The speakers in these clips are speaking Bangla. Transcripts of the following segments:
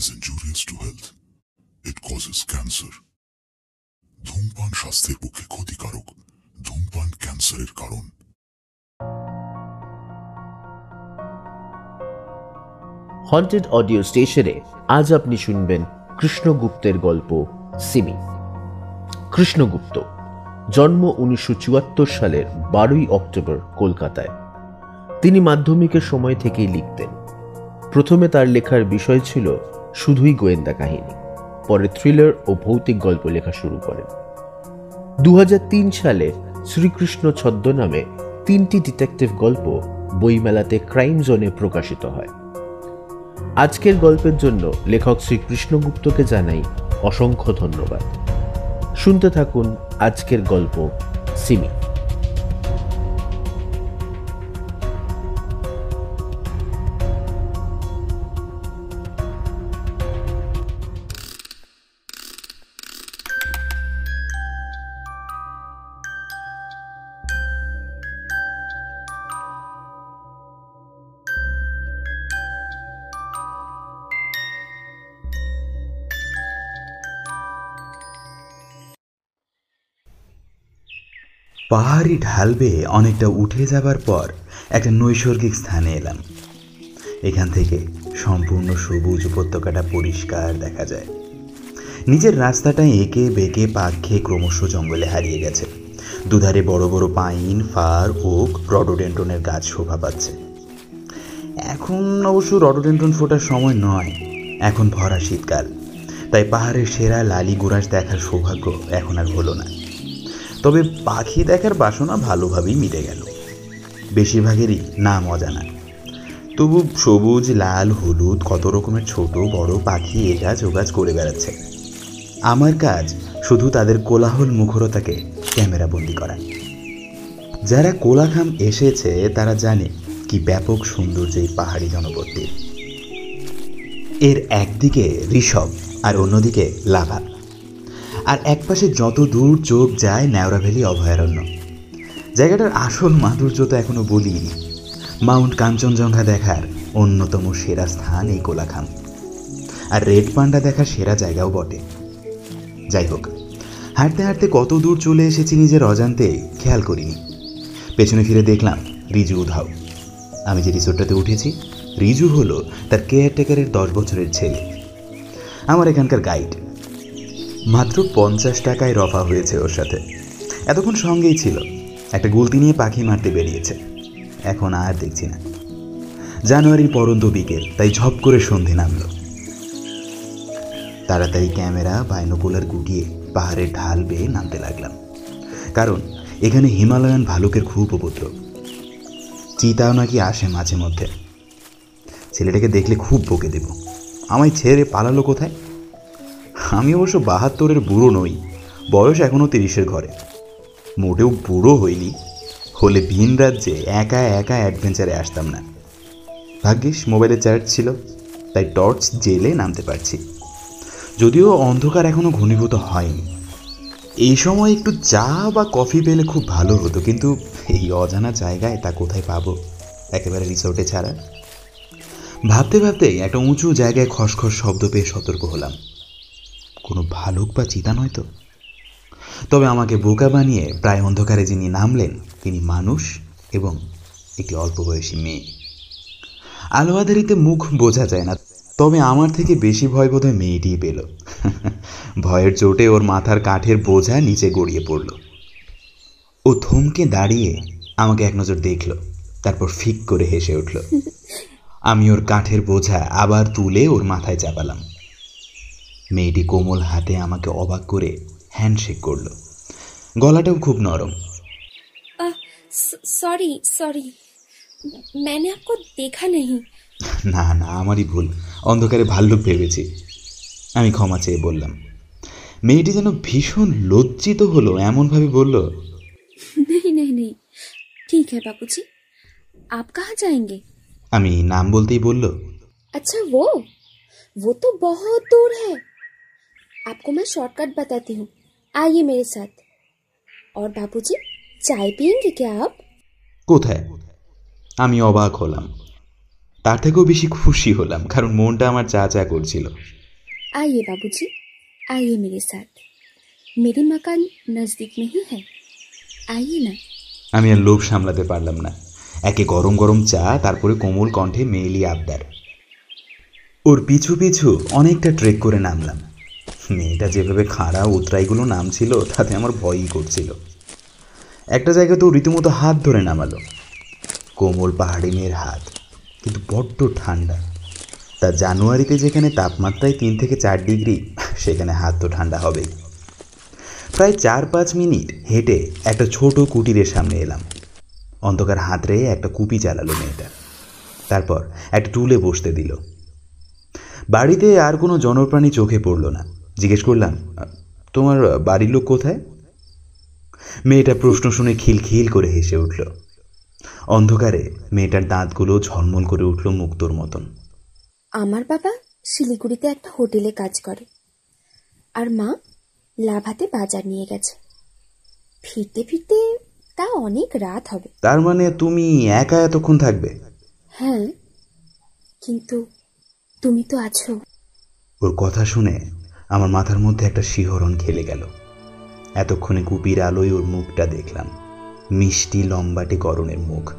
is injurious to health. It causes cancer. ধূমপান স্বাস্থ্যের পক্ষে ক্ষতিকারক। ধূমপান ক্যান্সারের কারণ। হন্টেড অডিও স্টেশনে আজ আপনি শুনবেন কৃষ্ণগুপ্তের গল্প, সিমি। কৃষ্ণগুপ্ত, জন্ম উনিশশো চুয়াত্তর সালের বারোই অক্টোবর কলকাতায়। তিনি মাধ্যমিকের সময় থেকেই লিখতেন। প্রথমে তার লেখার বিষয় ছিল শুধুই গোয়েন্দা কাহিনী, পরে থ্রিলার ও ভৌতিক গল্প লেখা শুরু করেন। দু হাজার তিন সালে শ্রীকৃষ্ণ ছদ্মনামে তিনটি ডিটেকটিভ গল্প বইমেলাতে ক্রাইম জোনে প্রকাশিত হয়। আজকের গল্পের জন্য লেখক শ্রী কৃষ্ণগুপ্তকে জানাই অসংখ্য ধন্যবাদ। শুনতে থাকুন আজকের গল্প সিমি। পাহাড়ি ঢাল বেয়ে অনেকটা উঠে যাবার পর একটা নৈসর্গিক স্থানে এলাম। এখান থেকে সম্পূর্ণ সবুজ উপত্যকাটা পরিষ্কার দেখা যায়। নিজের রাস্তাটা এঁকে বেঁকে পাক খেয়ে ক্রমশ জঙ্গলে হারিয়ে গেছে। দুধারে বড় বড় পাইন, ফার, ওক, রডোডেন্টনের গাছ শোভা পাচ্ছে। এখন অবশ্য রডোডেন্টন ফোটার সময় নয়, এখন ভরা শীতকাল। তাই পাহাড়ের সেরা লালি গুড়াস দেখার সৌভাগ্য এখন আর হলো না। তবে পাখি দেখার বাসনা ভালোভাবেই মিটে গেল। বেশিরভাগেরই নাম অজানা। তবু সবুজ, লাল, হলুদ, কত রকমের ছোট, বড় পাখি এগাছ ওগাছ করে বেড়াচ্ছে। আমার কাজ শুধু তাদের কোলাহল, মুখরতাকে ক্যামেরা বন্দি করা। যারা কোলাখাম এসেছে, তারা জানে কি ব্যাপক সৌন্দর্য এই পাহাড়ি জনপদটি। এর একদিকে ঋষভ আর অন্যদিকে লাভা। আর একপাশে যত দূর চোখ যায় ন্যাওড়া ভ্যালি অভয়ারণ্য। জায়গাটার আসল মাধুর্য তো এখনও বলিনি। মাউন্ট কাঞ্চনজঙ্ঘা দেখার অন্যতম সেরা স্থান এই কোলাখাম। আর রেড পান্ডা দেখার সেরা জায়গাও বটে। যাই হোক, হাঁটতে হাঁটতে কত দূর চলে এসেছি নিজের অজান্তে খেয়াল করিনি। পেছনে ফিরে দেখলাম রিজু উধাও। আমি যে রিসোর্টটাতে উঠেছি, রিজু হলো তার কেয়ারটেকারের দশ বছরের ছেলে। আমার এখানকার গাইড মাত্র পঞ্চাশ টাকায় রফা হয়েছে ওর সাথে। এতক্ষণ সঙ্গেই ছিল। একটা গুলতি নিয়ে পাখি মারতে বেরিয়েছে। এখন আর দেখছি না। জানুয়ারির পরন্ত বিকেল, তাই ঝপ করে সন্ধে নামলো। তাড়াতাড়ি ক্যামেরা, বাইনোকুলার গুটিয়ে পাহাড়ের ঢাল বেয়ে নামতে লাগলাম। কারণ, এখানে হিমালয়ান ভালুকের খুব উপদ্রব। চিতাও নাকি আসে মাঝে মধ্যে। ছেলেটাকে দেখলে খুব বকে দেব। আমায় ছেড়ে পালালো কোথায়? আমি অবশ্য বাহাত্তরের বুড়ো নই, বয়স এখনও তিরিশের ঘরে। মোটেও বুড়ো হইনি, হলে ভিন রাজ্যে একা একা অ্যাডভেঞ্চারে আসতাম না। ভাগ্যিস মোবাইলে চার্জ ছিল, তাই টর্চ জেলে নামতে পারছি। যদিও অন্ধকার এখনও ঘনীভূত হয়নি। এই সময় একটু চা বা কফি পেলে খুব ভালো হতো, কিন্তু এই অজানা জায়গায় তা কোথায় পাবো? একেবারে রিসোর্টে ছাড়া। ভাবতে ভাবতেই একটা উঁচু জায়গায় খসখস শব্দ পেয়ে সতর্ক হলাম। কোনো ভালুক বা চিতা নয় তো? তবে আমাকে বোকা বানিয়ে প্রায় অন্ধকারে যিনি নামলেন, তিনি মানুষ এবং একটি অল্প বয়সী মেয়ে। আলো মুখ বোঝা যায় না, তবে আমার থেকে বেশি ভয় বোধহয় মেয়েটিই পেল। ভয়ের চোটে ওর মাথার কাঠের বোঝা নিচে গড়িয়ে পড়ল। ও থমকে দাঁড়িয়ে আমাকে এক নজর দেখল, তারপর ফিক করে হেসে উঠল। আমি ওর কাঠের বোঝা আবার তুলে ওর মাথায় চাপালাম। মেয়েটি কোমল হাতে আমাকে অবাক করে হ্যান্ডশেক করলো গলাটাও খুব নরম सॉरी सॉरी मैंने आपको देखा नहीं না না আমারই ভুল অন্ধকারে ভাল্লুক ভেবেছি আমি ক্ষমা চেয়ে বললাম মেয়েটি যেন ভীষণ লজ্জিত হলো এমনভাবে বলল नहीं नहीं नहीं ठीक है बापूजी आप कहाँ जाएंगे আমি নাম বলতেই বলল अच्छा वो वो तो बहुत दूर है आपको मैं शॉर्टकट बताती हूँ आइए मेरे साथ और बापूजी चाय पियेंगे क्या आप কোথায় আমি অবাক হলাম তার থেকেও বেশি খুশি হলাম কারণ মনটা আমার চা চা করছিল आइए बाबूजी आइए मेरे साथ मेरी मकान नजदीक में ही है आइए ना আমি আর লোভ সামলাতে পারলাম না একে গরম গরম চা তারপরে কোমল কণ্ঠে মেয়েলি আবদার ওর পিছু পিছু অনেকটা ট্রেক করে নামলাম মেয়েটা যেভাবে খাড়া উতরাইগুলো নামছিল, তাতে আমার ভয়ই করছিল। একটা জায়গায় তো রীতিমতো হাত ধরে নামালো। কোমল পাহাড়ি মেয়ের হাত, কিন্তু বড্ড ঠান্ডা। তা জানুয়ারিতে যেখানে তাপমাত্রায় তিন থেকে চার ডিগ্রি, সেখানে হাত তো ঠান্ডা হবেই। প্রায় চার পাঁচ মিনিট হেঁটে একটা ছোট কুটিরের সামনে এলাম। অন্ধকার হাতড়ে একটা কুপি চালালো মেয়েটা। তারপর একটা টুলে বসতে দিল। বাড়িতে আর কোনো জনপ্রাণী চোখে পড়ল না। জিজ্ঞেস করলাম তোমার বাড়ির লোক কোথায়? মেয়েটা প্রশ্ন শুনে খিলখিল করে হেসে উঠল। অন্ধকারে মেয়েটার দাঁতগুলো ঝলমল করে উঠল মুক্তোর মতন। আমার বাবা শিলিগুড়িতে একটা হোটেলে কাজ করে। আর মা লাভাতে বাজার নিয়ে গেছে। ফিরতে ফিরতে তা অনেক রাত হবে। তার মানে তুমি একা এতক্ষণ থাকবে? হ্যাঁ কিন্তু তুমি তো আছো। ওর কথা শুনে আমার মাথার মধ্যে একটা শিহরণ খেলে গেল। এতক্ষণে কুপির আলোয় ওর মুখটা দেখলাম। মিষ্টি লম্বাটে করণের মুখ।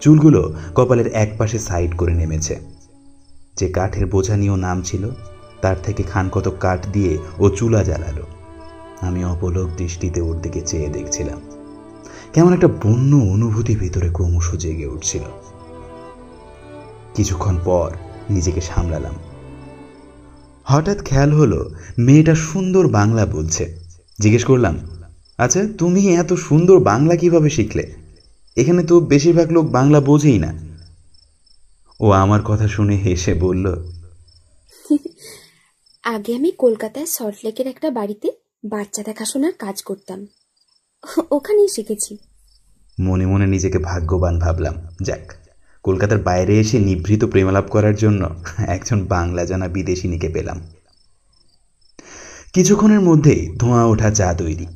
চুলগুলো কপালের এক পাশে সাইড করে নেমেছে। যে কাঠের বোঝা নিয়েও নাম ছিল, তার থেকে খান কত কাঠ দিয়ে ও চুলা জ্বালালো। আমি অপলক দৃষ্টিতে ওর দিকে চেয়ে দেখছিলাম। কেমন একটা বন্য অনুভূতি ভিতরে ক্রমশ জেগে উঠছিল। কিছুক্ষণ পর নিজেকে সামলালাম। হঠাৎ খেয়াল হলো মেয়েটা সুন্দর বাংলা বলছে। জিজ্ঞেস করলাম আচ্ছা তুমি এত সুন্দর বাংলা কীভাবে শিখলে? এখানে তো বেশিরভাগ লোক বাংলা বোঝেই না। ও আমার কথা শুনে হেসে বলল আগে আমি কলকাতায় সল্টলেকের একটা বাড়িতে বাচ্চা দেখাশোনার কাজ করতাম। ওখানেই শিখেছি। মনে মনে নিজেকে ভাগ্যবান ভাবলাম। যাক কলকাতার বাইরে এসে নিভৃত প্রেমালাপ করার জন্য একজন বাংলা জানা বিদেশিনীকে পেলাম। কিছুক্ষণের মধ্যেই ধোঁয়া ওঠা চা তৈরি।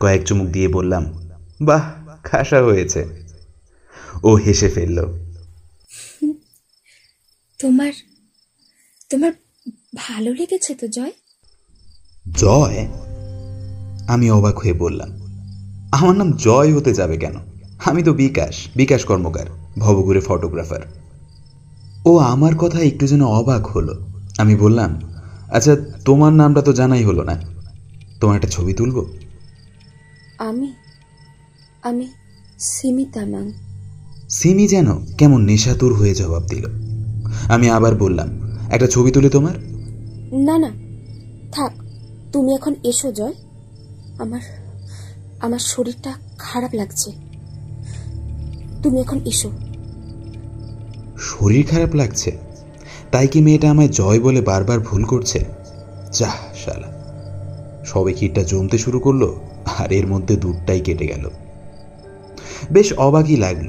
কয়েক চুমুক দিয়ে বললাম বাহ খাসা হয়েছে। ও হেসে ফেলল তোমার তোমার ভালো লেগেছে তো জয়? জয়? আমি অবাক হয়ে বললাম আমার নাম জয় হতে যাবে কেন? আমি তো বিকাশ বিকাশ কর্মকার। ভবঘুরে ফটোগ্রাফার। ও আমার কথা একটু যেন অবাক হলো। আমি বললাম আচ্ছা তোমার নামটা তো জানাই হলো না। তোমার একটা ছবি তুলবো? আমি আমি সিমি তামাং সিমি যেন কেমন নেশাতুর হয়ে জবাব দিল। আমি আবার বললাম একটা ছবি তুলে তোমার? না না থাক তুমি এখন এসো জয়। আমার আমার শরীরটা খারাপ লাগছে। তুমি এখন এসো। শরীর খারাপ লাগছে। তাই কি মেয়েটা আমায় জয় বলে বারবার ভুল করছে? যাহ শালা। সবে ক্ষীরটা জমতে শুরু করল, আর এর মধ্যে দুধটাই কেটে গেল। বেশ অবাকই লাগল,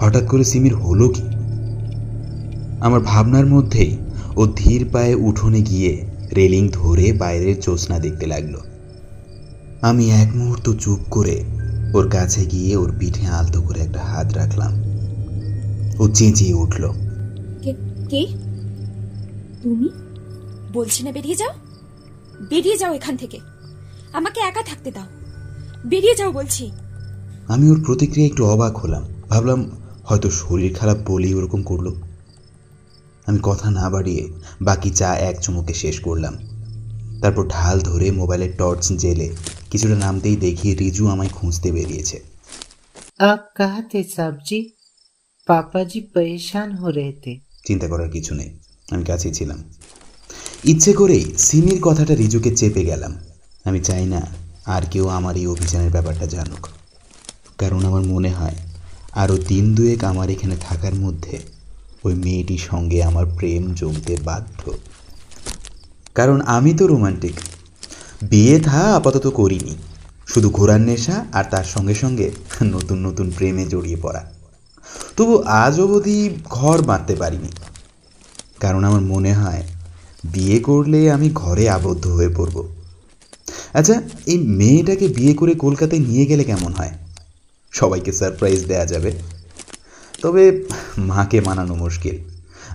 হঠাৎ করে সিমির হলো কি? আমার ভাবনার মধ্যেই ও ধীর পায়ে উঠোনে গিয়ে রেলিং ধরে বাইরের জ্যোৎস্না দেখতে লাগল। আমি এক মুহূর্ত চুপ করে ওর কাছে গিয়ে ওর পিঠে আলতো করে একটা হাত রাখলাম। ও চেঁচিয়ে উঠল। কে তুমি? বলছি না বেরিয়ে যাও। বেরিয়ে যাও এখান থেকে। আমাকে একা থাকতে দাও। বেরিয়ে যাও বলছি। আমি ওর প্রতিক্রিয়া একটু অবাক হলাম। ভাবলাম হয়তো শরীর খারাপ বলেই ওরকম করল। আমি কথা না বাড়িয়ে বাকি চা এক চুমুকে শেষ করলাম। তারপর ঢাল ধরে মোবাইলের টর্চ জেলে কিছুটা নামতেই দেখি রিজু আমায় খুঁজতে বেরিয়েছে। আপ কাহাতে সাবজি पापा जी परेशान हो रहे थे চিন্তা করার কিছু নেই আমি কাছেই ছিলাম ইচ্ছে করেই সিমির কথাটা রিজুকে চেপে গেলাম আমি চাই না আর কেউ আমার এই অভিযানের ব্যাপারটা জানুক কারণ আমার মনে হয় আরও দিন দুয়েক আমার এখানে থাকার মধ্যে ওই মেয়েটির সঙ্গে আমার প্রেম জমতে বাধ্য কারণ আমি তো রোমান্টিক বিয়ে থা আপাতত করিনি শুধু ঘোরার নেশা আর তার সঙ্গে সঙ্গে নতুন নতুন প্রেমে জড়িয়ে পড়া তবু আজ অবধি ঘর বাঁধতে পারিনি। কারণ আমার মনে হয়, বিয়ে করলে আমি ঘরে আবদ্ধ হয়ে পড়ব। আচ্ছা এই মেয়েটাকে বিয়ে করে কলকাতায় নিয়ে গেলে কেমন হয়? সবাইকে সারপ্রাইজ দেয়া যাবে। তবে মাকে মানানো মুশকিল।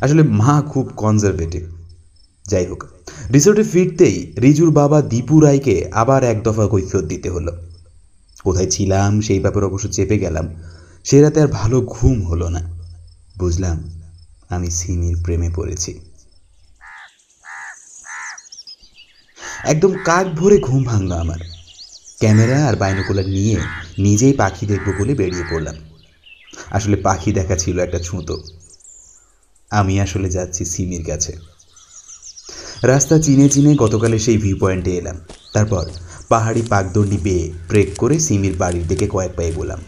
আসলে মা খুব কনজারভেটিভ যাই হোক রিসোর্টে ফিরতেই রিজুর বাবা দীপু রায়কে আবার এক দফা কৈফিয়ত দিতে হলো। কোথায় ছিলাম, সেই ব্যাপারে অবশ্য চেপে গেলাম। সে রাতে আর ভালো ঘুম হলো না। বুঝলাম, আমি সিমির প্রেমে পড়েছি। একদম কাক ভরে ঘুম ভাঙল আমার। ক্যামেরা আর বাইনোকুলার নিয়ে নিজেই পাখি দেখব বলে বেরিয়ে পড়লাম। আসলে পাখি দেখা ছিল একটা ছুঁতো। আমি আসলে যাচ্ছি সিমির কাছে। রাস্তা চিনে চিনে গতকালে সেই ভিউ পয়েন্টে এলাম। তারপর পাহাড়ি পাকদণ্ডি বেয়ে ট্রেক করে সিমির বাড়ির দিকে কয়েক পায়ে গোলাম।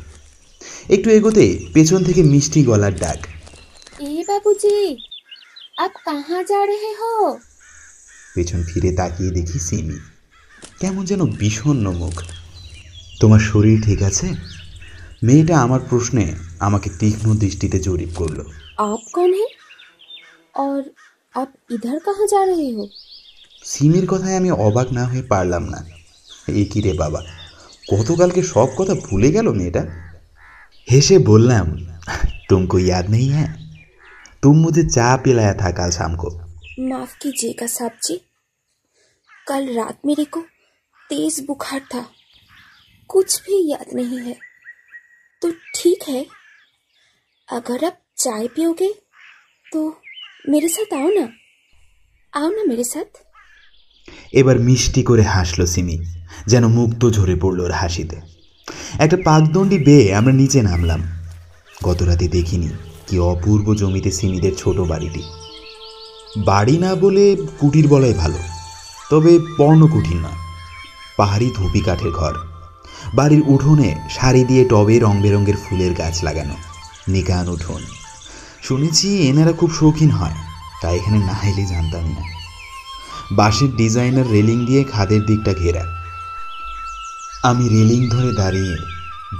একটু এগোতে পেছন থেকে মিষ্টি গলার ডাক। এ বাবুজি আপ কাহা যা রে হো? পেছন ফিরে তাকিয়ে দেখি সিমি। কেমন যেন বিষণ্ন মুখ। তোমার শরীর ঠিক আছে? মেয়েটা আমার প্রশ্নে আমাকে তীক্ষ্ণ দৃষ্টিতে জরিপ করল। আপ কোন হে? আর আপ ইধার কাহা যা রে হো? সিমির কথায় আমি অবাক না হয়ে পারলাম না। এ কি রে বাবা গতকালকে সব কথা ভুলে গেল মেয়েটা? हेसे बोलना तुमको याद नहीं है? तुम मुझे चाय पिलाया था कल शाम को। माफ़ कीजिएगा साहब जी कल रात मेरे को तेज बुखार था। कुछ भी याद नहीं है। तो ठीक है। अगर आप चाय पियोगे तो मेरे साथ आओ ना। आओ ना मेरे साथ। এবার মিষ্টি করে হাসলো সিমি যেন মুক্ত ঝরে পড়ল ওর হাসিতে একটা পাকদণ্ডি বেয়ে আমরা নিচে নামলাম। গত রাতে দেখিনি কি অপূর্ব জমিতে সিমিদের ছোট বাড়িটি। বাড়ি না বলে কুটির বলাই ভালো, তবে পর্ণ কুটির না। পাহাড়ি ধুপি কাঠের ঘর। বাড়ির উঠোনে শাড়ি দিয়ে টবে রং বেরঙের ফুলের গাছ লাগানো। নিকান উঠোন। শুনেছি এনারা খুব শৌখিন হয়, তাই এখানে না এলে জানতাম না। বাঁশের ডিজাইনার রেলিং দিয়ে খাদের দিকটা ঘেরা। আমি রেলিং ধরে দাঁড়িয়ে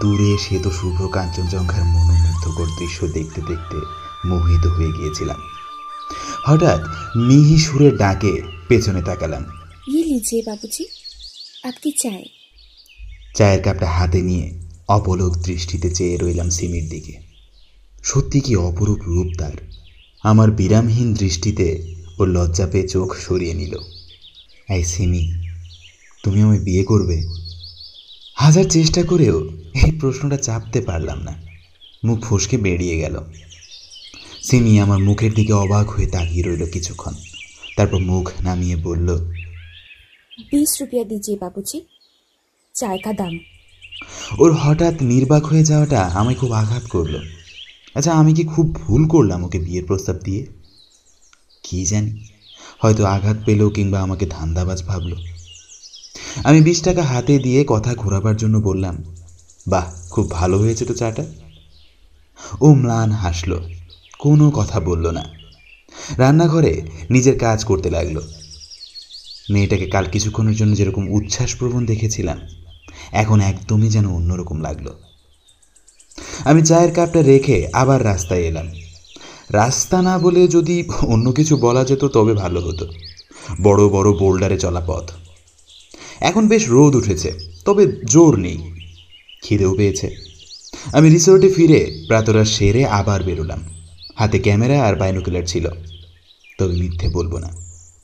দূরে শ্বেত শুভ্র কাঞ্চনজঙ্ঘার মনোমুগ্ধকর দৃশ্য দেখতে দেখতে মোহিত হয়ে গিয়েছিলাম হঠাৎ মিহি সুরের ডাকে পেছনে তাকালাম ये लीजिए बाबूजी आपकी चाय চায়ের কাপটা হাতে নিয়ে অপলক দৃষ্টিতে চেয়ে রইলাম সিমির দিকে সত্যি কি অপরূপ রূপ তার আমার বিরামহীন দৃষ্টিতে ও লজ্জা পেয়ে চোখ সরিয়ে নিল এই সিমি তুমি আমায় বিয়ে করবে হাজার চেষ্টা করেও এই প্রশ্নটা চাপতে পারলাম না। মুখ ফসকে বেরিয়ে গেল। সিমি আমার মুখের দিকে অবাক হয়ে তাকিয়ে রইল কিছুক্ষণ। তারপর মুখ নামিয়ে বলল বিশ রুপিয়া দিচ্ছি বাবুজি। চায়কা দাম। ওর হঠাৎ নির্বাক হয়ে যাওয়াটা আমায় খুব আঘাত করল। আচ্ছা আমি কি খুব ভুল করলাম ওকে বিয়ের প্রস্তাব দিয়ে? কি জানি হয়তো আঘাত পেল কিংবা আমাকে ধান্দাবাজ ভাবলো। আমি বিশ টাকা হাতে দিয়ে কথা ঘোরাবার জন্য বললাম, বাহ, খুব ভালো হয়েছে তো চাটা। ও ম্লান হাসলো, কোনো কথা বলল না। রান্নাঘরে নিজের কাজ করতে লাগল। মেয়েটাকে কাল কিছুক্ষণের জন্য যেরকম উচ্ছ্বাসপ্রবণ দেখেছিলাম, এখন একদমই যেন অন্যরকম লাগল। আমি চায়ের কাপটা রেখে আবার রাস্তায় এলাম। রাস্তা না বলে যদি অন্য কিছু বলা যেত তবে ভালো হতো। বড় বড় বোল্ডারে চলা পথ। এখন বেশ রোদ উঠেছে, তবে জোর নেই। খিদেও পেয়েছে। আমি রিসোর্টে ফিরে প্রাতরা সেরে আবার বেরোলাম। হাতে ক্যামেরা আর বাইনোকুলার ছিল। তবে মিথ্যে বলব না,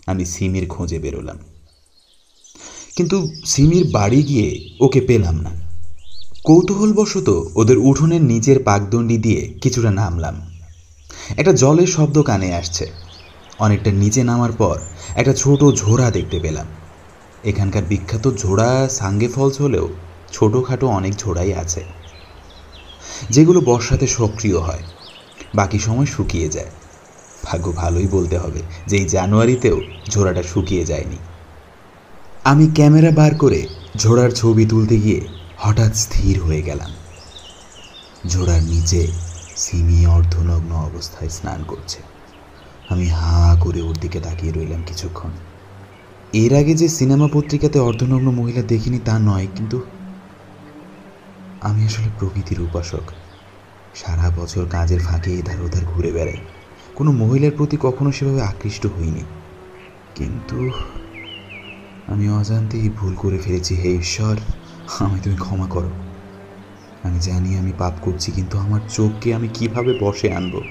আমি সিমির খোঁজে বেরোলাম। কিন্তু সিমির বাড়ি গিয়ে ওকে পেলাম না। কৌতূহলবশত ওদের উঠোনের নিচের পাকদণ্ডি দিয়ে কিছুটা নামলাম। একটা জলের শব্দ কানে আসছে। অনেকটা নিচে নামার পর একটা ছোট ঝোড়া দেখতে পেলাম। এখানকার বিখ্যাত ঝোড়া সাঙ্গে ফলস হলেও ছোটোখাটো অনেক ঝোড়াই আছে, যেগুলো বর্ষাতে সক্রিয় হয়, বাকি সময় শুকিয়ে যায়। ভাগ্য ভালোই বলতে হবে যে এই জানুয়ারিতেও ঝোড়াটা শুকিয়ে যায়নি। আমি ক্যামেরা বার করে ঝোড়ার ছবি তুলতে গিয়ে হঠাৎ স্থির হয়ে গেলাম। ঝোড়ার নিচে সিমি অর্ধনগ্ন অবস্থায় স্নান করছে। আমি হাঁ করে ওর দিকে তাকিয়ে রইলাম কিছুক্ষণ। এর আগে যে সিনেমা পত্রিকাতে অর্ধনগ্ন মহিলা দেখিনি তা নয়, কিন্তু আমি আসলে প্রকৃতির উপাসক। সারা বছর কাজের ফাঁকে এধার ওধার ঘুরে বেড়াই। কোনো মহিলার প্রতি কখনো সেভাবে আকৃষ্ট হইনি। কিন্তু আমি অজান্তেই ভুল করে ফেলেছি। হে ঈশ্বর আমি তুমি ক্ষমা করো। আমি জানি আমি পাপ করছি, কিন্তু আমার চোখকে আমি কীভাবে বসে আনব?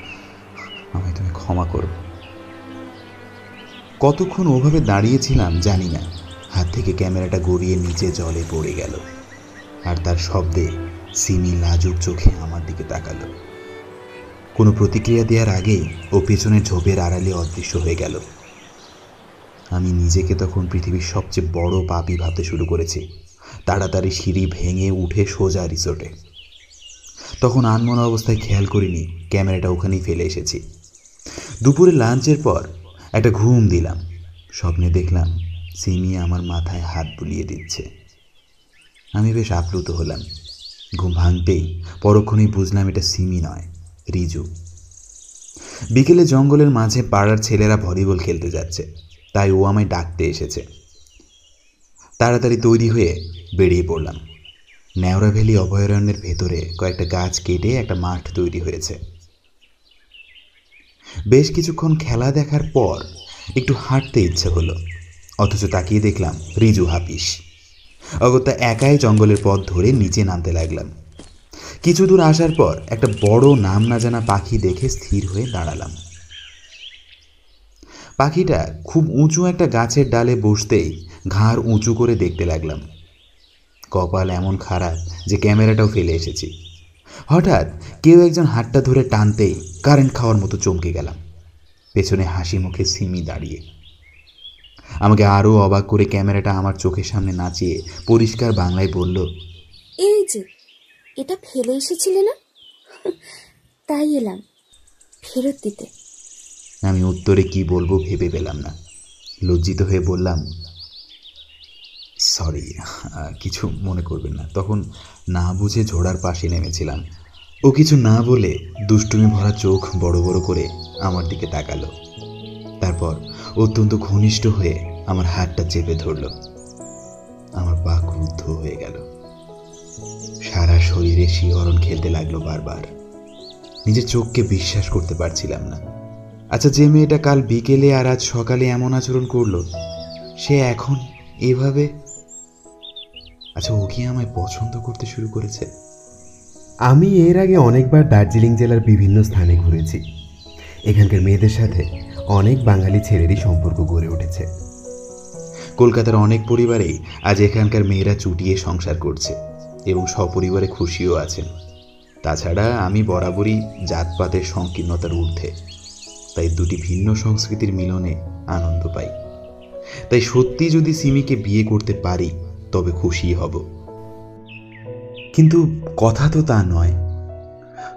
আমায় তুমি ক্ষমা করো। কতক্ষণ ওভাবে দাঁড়িয়েছিলাম জানি না। হাত থেকে ক্যামেরাটা গড়িয়ে নিচে জলে পড়ে গেল। আর তার শব্দে সিমি লাজুক চোখে আমার দিকে তাকালো। কোনো প্রতিক্রিয়া দেওয়ার আগেই ও পেছনে ঝোপের আড়ালে অদৃশ্য হয়ে গেল। আমি নিজেকে তখন পৃথিবীর সবচেয়ে বড় পাপি ভাবতে শুরু করেছি। তাড়াতাড়ি সিঁড়ি ভেঙে উঠে সোজা রিসোর্টে। তখন আনমনা অবস্থায় খেয়াল করিনি ক্যামেরাটা ওখানেই ফেলে এসেছি। দুপুরে লাঞ্চের পর একটা ঘুম দিলাম। স্বপ্নে দেখলাম সিমি আমার মাথায় হাত বুলিয়ে দিচ্ছে। আমি বেশ আপ্লুত হলাম। ঘুম ভাঙতেই পরক্ষণেই বুঝলাম এটা সিমি নয়, রিজু। বিকেলে জঙ্গলের মাঝে পাড়ার ছেলেরা ভলিবল খেলতে যাচ্ছে, তাই ও আমায় ডাকতে এসেছে। তাড়াতাড়ি তৈরি হয়ে বেরিয়ে পড়লাম। ন্যাওরা ভ্যালি অভয়ারণ্যের ভেতরে কয়েকটা গাছ কেটে একটা মাঠ তৈরি হয়েছে। বেশ কিছুক্ষণ খেলা দেখার পর একটু হাঁটতে ইচ্ছে হলো। অথচ তাকিয়ে দেখলাম রিজু হাপিস অগত্যা একাই জঙ্গলের পথ ধরে নিচে নামতে লাগলাম। কিছু দূর আসার পর একটা বড় নাম না জানা পাখি দেখে স্থির হয়ে দাঁড়ালাম। পাখিটা খুব উঁচু একটা গাছের ডালে বসতেই ঘাড় উঁচু করে দেখতে লাগলাম। কপাল এমন খারাপ যে ক্যামেরাটাও ফেলে এসেছি। হঠাৎ কেউ একজন হাতটা ধরে টানতেই কারেন্ট খাওয়ার মতো চমকে গেলাম। পেছনে হাসি মুখে সিমি দাঁড়িয়ে। আমাকে আরও অবাক করে ক্যামেরাটা আমার চোখের সামনে নাচিয়ে পরিষ্কার বাংলায় বলল এই যে এটা ফেলে এসেছিলে না? তাই এলাম ফেরত দিতে। আমি উত্তরে কি বলব ভেবে পেলাম না। লজ্জিত হয়ে বললাম সরি কিছু মনে করবেন না। তখন না বুঝে ঝোড়ার পাশে নেমেছিলাম। ও কিছু না বলে দুষ্টুমি ভরা চোখ বড় বড় করে আমার দিকে তাকালো। তারপর অত্যন্ত ঘনিষ্ঠ হয়ে আমার হাতটা চেপে ধরল। আমার পা ক্রুদ্ধ হয়ে গেল। সারা শরীরে শিহরণ খেলতে লাগল বারবার। নিজের চোখকে বিশ্বাস করতে পারছিলাম না। আচ্ছা যে মেয়েটা কাল বিকেলে আর আজ সকালে এমন আচরণ করল, সে এখন এভাবে আচ্ছা ও কি আমায় পছন্দ করতে শুরু করেছে? আমি এর আগে অনেকবার দার্জিলিং জেলার বিভিন্ন স্থানে ঘুরেছি। এখানকার মেয়েদের সাথে অনেক বাঙালি ছেলেরই সম্পর্ক গড়ে উঠেছে। কলকাতার অনেক পরিবারেই আজ এখানকার মেয়েরা চুটিয়ে সংসার করছে এবং সপরিবারে খুশিও আছেন। তাছাড়া আমি বরাবরই জাতপাতের সংকীর্ণতার ঊর্ধ্বে তাই দুটি ভিন্ন সংস্কৃতির মিলনে আনন্দ পাই। তাই সত্যি যদি সিমিকে বিয়ে করতে পারি তবে খুশি হব। কিন্তু কথা তো তা নয়।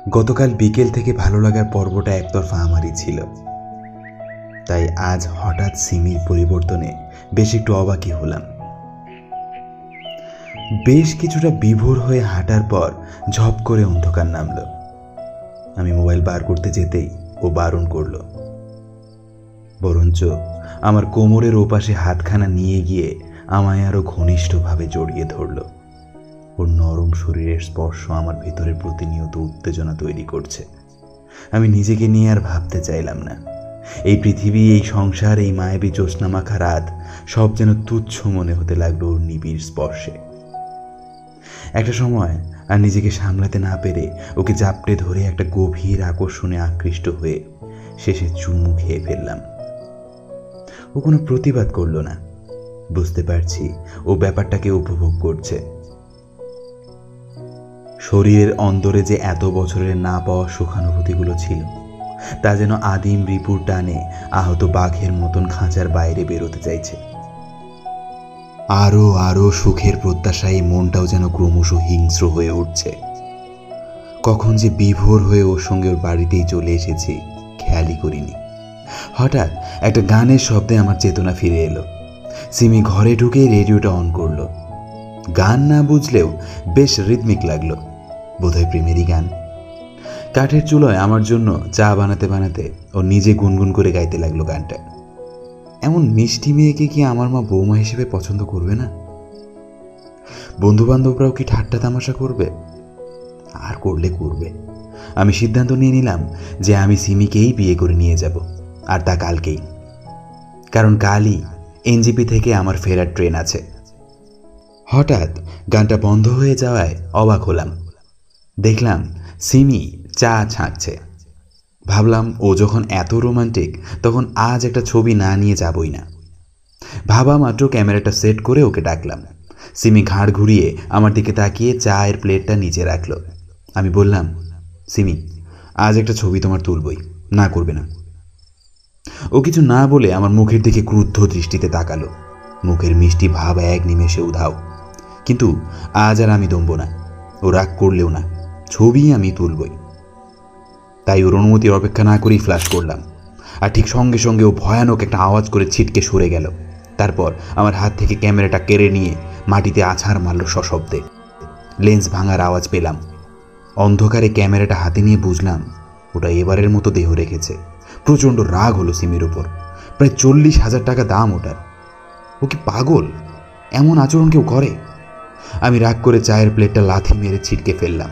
গতকাল বিকেল থেকে ভালো লাগার পর্বটা একতরফা আমারই ছিল। তাই আজ হঠাৎ সিমির পরিবর্তনে বেশ একটু অবাকই হলাম। বেশ কিছুটা বিভোর হয়ে হাঁটার পর ঝপ করে অন্ধকার নামলো। আমি মোবাইল বার করতে যেতেই ও বারণ করল। বরঞ্চ আমার কোমরের ওপাশে হাতখানা নিয়ে গিয়ে আমায় আরও ঘনিষ্ঠভাবে জড়িয়ে ধরল। ওর নরম শরীরের স্পর্শ আমার ভেতরে প্রতিনিয়ত উত্তেজনা তৈরি করছে। আমি নিজেকে নিয়ে আর ভাবতে চাইলাম না। এই পৃথিবী, এই সংসার, এই মায়াবী জ্যোৎস্নামাখা রাত সব যেন তুচ্ছ মনে হতে লাগল ওর নিবিড় স্পর্শে। একটা সময় আর নিজেকে সামলাতে না পেরে ওকে জাপটে ধরে একটা গভীর আকর্ষণে আকৃষ্ট হয়ে শেষে চুমু খেয়ে ফেললাম। ও কোনো প্রতিবাদ করল না। বুঝতে পারছি। ও ব্যাপারটাকে উপভোগ করছে। শরীরের অন্দরে যে এত বছরের না পাওয়া সুখানুভূতিগুলো ছিল, তা যেন আদিম রিপুর টানে আহত বাঘের মতন খাঁচার বাইরে বেরোতে চাইছে। আরও আরও সুখের প্রত্যাশায় মনটাও যেন ক্রমশ হিংস্র হয়ে উঠছে। কখন যে বিভোর হয়ে ওর সঙ্গে ওর বাড়িতেই চলে এসেছি, খেয়ালই করিনি। হঠাৎ একটা গানের শব্দে আমার চেতনা ফিরে এলো। সিমি ঘরে ঢুকেই রেডিওটা অন করল। গান না বুঝলেও বেশ রিদমিক লাগল। বোধহয় প্রেমেরই গান। কাঠের চুলোয় আমার জন্য চা বানাতে বানাতে ও নিজে গুনগুন করে গাইতে লাগল গানটা। এমন মিষ্টি মেয়েকে কি আমার মা বৌমা হিসেবে পছন্দ করবে না? বন্ধু বান্ধবরাও কি ঠাট্টা তামাশা করবে? আর করলে করবে। আমি সিদ্ধান্ত নিয়ে নিলাম যে আমি সিমিকেই বিয়ে করে নিয়ে যাব, আর তা কালকেই। কারণ কালই এনজিপি থেকে আমার ফেরার ট্রেন আছে। হঠাৎ গানটা বন্ধ হয়ে যাওয়ায় অবাক হলাম। দেখলাম সিমি চা ছাঁকছে। ভাবলাম ও যখন এত রোমান্টিক, তখন আজ একটা ছবি না নিয়ে যাবই না। ভাবা মাত্র ক্যামেরাটা সেট করে ওকে ডাকলাম। সিমি ঘাড় ঘুরিয়ে আমার দিকে তাকিয়ে চায়ের প্লেটটা নিচে রাখল। আমি বললাম, সিমি, আজ একটা ছবি তোমার তুলবই, না করবে না। ও কিছু না বলে আমার মুখের দিকে ক্রুদ্ধ দৃষ্টিতে তাকালো। মুখের মিষ্টি ভাব এক নিমেষে উধাও। কিন্তু আজ আর আমি দমব না। ও রাগ করলেও না। ছবি আমি তুলবই। তাই ওর অনুমতির অপেক্ষা না করেই ফ্ল্যাশ করলাম। আর ঠিক সঙ্গে সঙ্গে ও ভয়ানক একটা আওয়াজ করে ছিটকে সরে গেল। তারপর আমার হাত থেকে ক্যামেরাটা কেড়ে নিয়ে মাটিতে আছাড় মারল সশব্দে। লেন্স ভাঙার আওয়াজ পেলাম। অন্ধকারে ক্যামেরাটা হাতে নিয়ে বুঝলাম, ওটা এবারের মতো দেহ রেখেছে। প্রচণ্ড রাগ হলো সিমির উপর। প্রায় চল্লিশ হাজার টাকা দাম ওটার। ও কি পাগল? এমন আচরণ কেউ করে? আমি রাগ করে চায়ের প্লেটটা লাথি মেরে ছিটকে ফেললাম।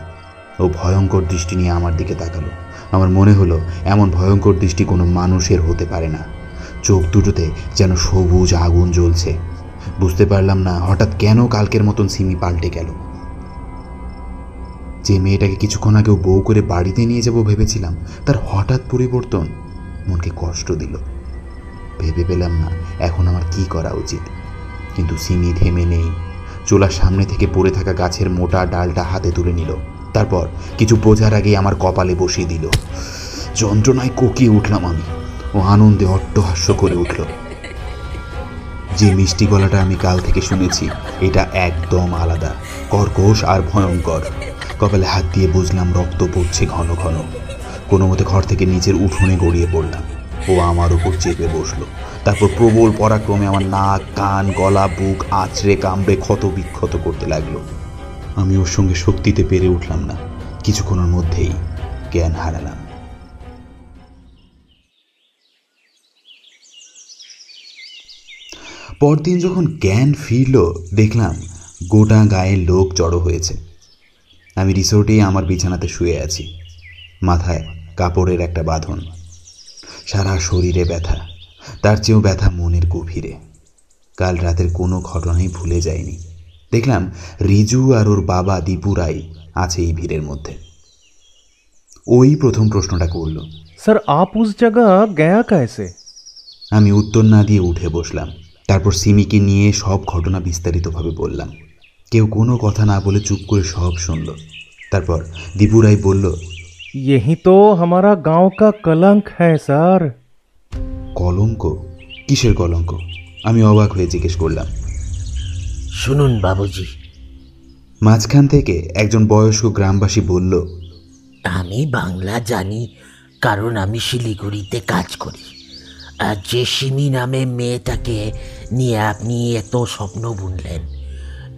ও ভয়ঙ্কর দৃষ্টি নিয়ে আমার দিকে তাকালো। আমার মনে হলো, এমন ভয়ঙ্কর দৃষ্টি কোনো মানুষের হতে পারে না। চোখ দুটোতে যেন সবুজ আগুন জ্বলছে। বুঝতে পারলাম না, হঠাৎ কেন কালকের মতন সিমি পাল্টে গেল। যে মেয়েটাকে কিছুক্ষণ আগেও বউ করে বাড়িতে নিয়ে যাব ভেবেছিলাম, তার হঠাৎ পরিবর্তন। মনকে কষ্ট দিল। ভেবে পেলাম না, এখন আমার কি করা উচিত। কিন্তু সিমি থেমে নেই। চোলার সামনে থেকে পড়ে থাকা গাছের মোটা ডালটা হাতে তুলে নিল। তারপর কিছু বোঝার আগেই আমার কপালে বসিয়ে দিল। যন্ত্রণায় কোকিয়ে উঠলাম আমি ও আনন্দে অট্টহাস্য করে উঠল। যে মিষ্টি গলাটা আমি কাল থেকে শুনেছি, এটা একদম আলাদা, কর্কশ আর ভয়ঙ্কর। কপালে হাত দিয়ে বুঝলাম রক্ত পড়ছে ঘন ঘন। কোনো মতে ঘর থেকে নিচের উঠোনে গড়িয়ে পড়লাম। ও আমার উপর চেপে বসল। তারপর প্রবল পরাক্রমে আমার নাক, কান, গলা, বুক, আঁচড়ে, কামড়ে ক্ষত বিক্ষত করতে লাগল। আমি ওর সঙ্গে শক্তিতে পেরে উঠলাম না। কিছুক্ষণের মধ্যেই জ্ঞান হারালাম। পরদিন যখন জ্ঞান ফিরল, দেখলাম গোটা গায়ের লোক জড়ো হয়েছে। আমি রিসোর্টেই আমার বিছানাতে শুয়ে আছি। মাথায় কাপড়ের একটা বাঁধন। সারা শরীরে ব্যথা তার চেয়েও ব্যথা মনের গভীরে। কাল রাতের কোনো ঘটনাই ভুলে যায়নি। দেখলাম রিজু আর ওর বাবা দীপুরাই আছে এই ভিড়ের মধ্যে। ওই প্রথম প্রশ্নটা করল। স্যার আপ উস জায়গা গ্যা কায়সে আমি উত্তর না দিয়ে উঠে বসলাম। তারপর সিমিকে নিয়ে সব ঘটনা বিস্তারিতভাবে বললাম। কেউ কোনো কথা না বলে চুপ করে সব শুনল। তারপর দীপুরাই বলল यही तो हमारा गांव का कलंक है सर কলঙ্ক কিসের কলঙ্ক আমি অবাক হয়ে জিজ্ঞেস করলাম শুনুন বাবুজি মাঝখান থেকে একজন বয়স্ক গ্রামবাসী বলল আমি বাংলা জানি কারণ আমি শিলিগুড়িতে কাজ করি আর যে সিমি নামে মেয়েটাকে নিয়ে আপনি এত স্বপ্ন বুনলেন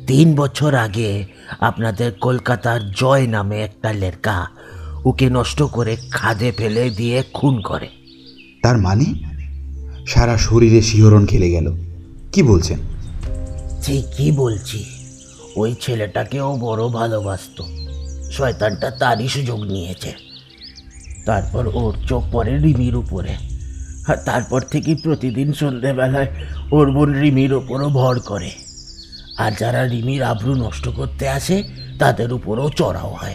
তিন বছর আগে আপনাদের কলকাতার জয় নামে একটা লেরকা ওকে নষ্ট করে খাদে ফেলে দিয়ে খুন করে। তার মানে? সারা শরীরে শিহরণ খেলে গেল। কি বলছেন? ঠিক কি বলছি। ওই ছেলেটাকেও বড় ভালোবাসতো। শয়তানটা তারই সুযোগ নিয়েছে। তারপর ওর চোখ পড়ে রিমির উপরে। আর তারপর থেকে প্রতিদিন সন্ধেবেলায় ওর বোন রিমির ওপরও ভর করে। আর যারা রিমির আব্রু নষ্ট করতে আসে তাদের উপরও চড়াও হয়।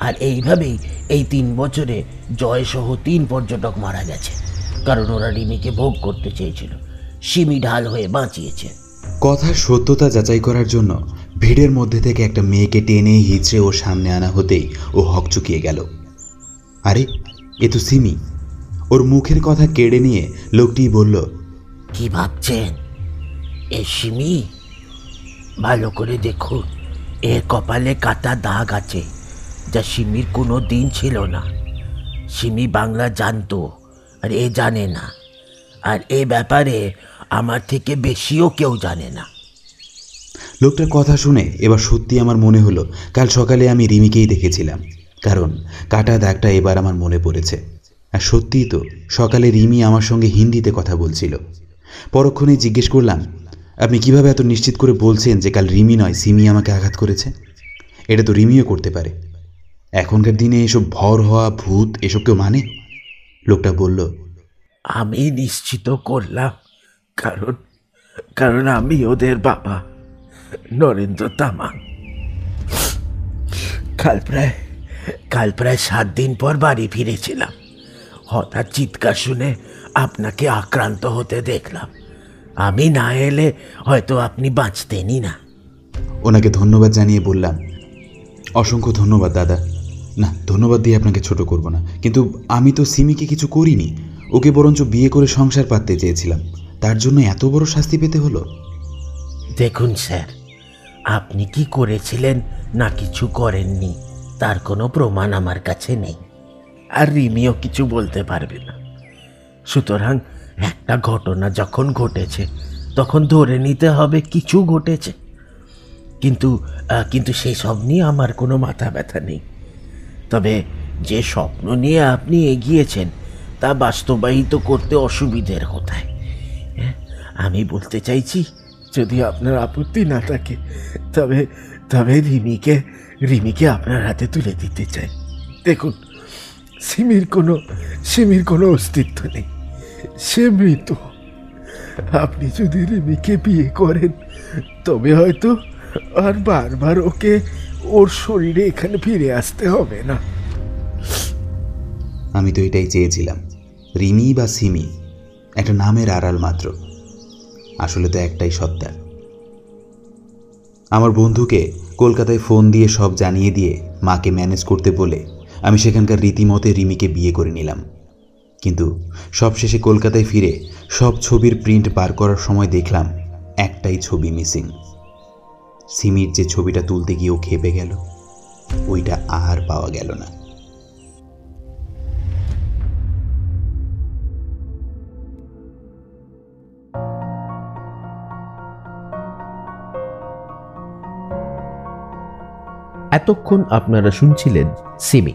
আর এইভাবেই এই তিন বছরে জয়সহ তিন পর্যটক মারা গেছে। কারণ ওরা রিমিকে ভোগ করতে চেয়েছিল। সিমি ঢাল হয়ে বাঁচিয়েছে। কথার সত্যতা যাচাই করার জন্য ভিড়ের মধ্যে থেকে একটা মেয়েকে টেনে হিচড়ে ওর সামনে আনা হতেই ও হকচুকিয়ে গেল। আরে এ তো সিমি। ওর মুখের কথা কেড়ে নিয়ে লোকটি বলল কি ভাবছেন? এ সিমি? ভালো করে দেখুন এ কপালে কাটা দাগ আছে। যা সিমির কোনো দিন ছিল না। সিমি বাংলা জানতো, আর এ জানে না। আর এ ব্যাপারে আমার থেকে বেশিও কেউ জানে না। লোকটার কথা শুনে এবার সত্যি আমার মনে হলো, কাল সকালে আমি রিমিকেই দেখেছিলাম। কারণ কাটা দাগটা এবার আমার মনে পড়েছে। আর সত্যিই তো, সকালে রিমি আমার সঙ্গে হিন্দিতে কথা বলছিল। পরক্ষণেই জিজ্ঞেস করলাম, আপনি কীভাবে এত নিশ্চিত করে বলছেন যে কাল রিমি নয়, সিমি আমাকে আঘাত করেছে? এটা তো রিমিও করতে পারে। এখনকার দিনে এসব ভর হওয়া ভূত এসব কেউ মানে? লোকটা বলল আমি নিশ্চিত করলাম কারণ কারণ আমি ওদের বাবা নরেন্দ্র তামা। কাল প্রায় কাল প্রায় সাত দিন পর বাড়ি ফিরেছিলাম। হঠাৎ চিৎকার শুনে আপনাকে আক্রান্ত হতে দেখলাম। আমি না এলে হয়তো আপনি বাঁচতেনই না। ওনাকে ধন্যবাদ জানিয়ে বললাম। অসংখ্য ধন্যবাদ দাদা। না, ধন্যবাদ দিয়ে আপনাকে ছোট করব না। কিন্তু আমি তো সিমিকে কিছু করিনি। ওকে বরঞ্চ বিয়ে করে সংসার পাততে চেয়েছিলাম। তার জন্য এত বড় শাস্তি পেতে হলো? দেখুন স্যার, আপনি কি করেছিলেন না কিছু করেননি, তার কোনো প্রমাণ আমার কাছে নেই। আর রিমিও কিছু বলতে পারবে না। সুতরাং একটা ঘটনা যখন ঘটেছে, তখন ধরে নিতে হবে কিছু ঘটেছে। কিন্তু কিন্তু সেই সব নিয়ে আমার কোনো মাথা ব্যথা নেই। তবে যে স্বপ্ন নিয়ে আপনি এগিয়েছেন তা বাস্তবায়িত করতে অসুবিধের কোথায়? হ্যাঁ, আমি বলতে চাইছি যদি আপনার আপত্তি না থাকে তবে তবে রিমিকে রিমিকে আপনার হাতে তুলে দিতে চাই। দেখুন সিমির কোনো সিমির কোনো অস্তিত্ব নেই। সে মৃত। আপনি যদি রিমিকে বিয়ে করেন তবে হয়তো আর বারবার ওকে ওর শরীরে এখানে ফিরে আসতে হবে না। আমি তো এটাই চেয়েছিলাম। রিমি বা সিমি, একটা নামের আড়াল মাত্র। আসলে তো একটাই সত্তা। আমার বন্ধুকে কলকাতায় ফোন দিয়ে সব জানিয়ে দিয়ে মাকে ম্যানেজ করতে বলে আমি সেখানকার রীতিমতে রিমিকে বিয়ে করে নিলাম। কিন্তু সবশেষে কলকাতায় ফিরে সব ছবির প্রিন্ট বার করার সময় দেখলাম একটাই ছবি মিসিং। সিমির যে ছবিটা তুলতে গিয়েও খেপে গেল, ওইটা আর পাওয়া গেল না। এতক্ষণ আপনারা শুনছিলেন সিমি।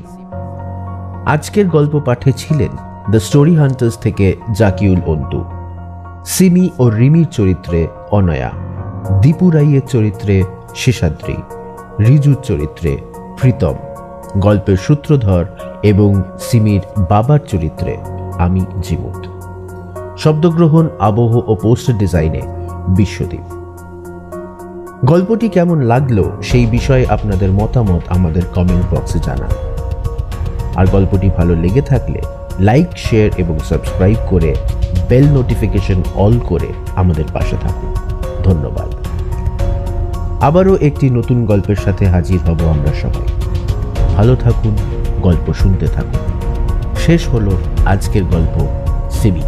আজকের গল্প পাঠে ছিলেন দ্য স্টোরি হান্টার্স থেকে জাকিউল অন্তু। সিমি ও রিমির চরিত্রে অনয়া। দীপু রাইয়ের চরিত্রে শেষাদ্রি, রিজুর চরিত্রে প্রীতম, গল্পের সূত্রধর এবং সিমির বাবার চরিত্রে আমি জিমুত শব্দগ্রহণ, আবহ ও পোস্টার ডিজাইনে বিশ্বদীপ। গল্পটি কেমন লাগল সেই বিষয়ে আপনাদের মতামত আমাদের কমেন্ট বক্সে জানান। আর গল্পটি ভালো লেগে থাকলে লাইক, শেয়ার এবং সাবস্ক্রাইব করে বেল নোটিফিকেশন অল করে আমাদের পাশে থাকুন। ধন্যবাদ। আবারও একটি নতুন গল্পের সাথে হাজির হব আমরা সবাই। ভালো থাকুন, গল্প শুনতে থাকুন। শেষ হলো আজকের গল্প সিবি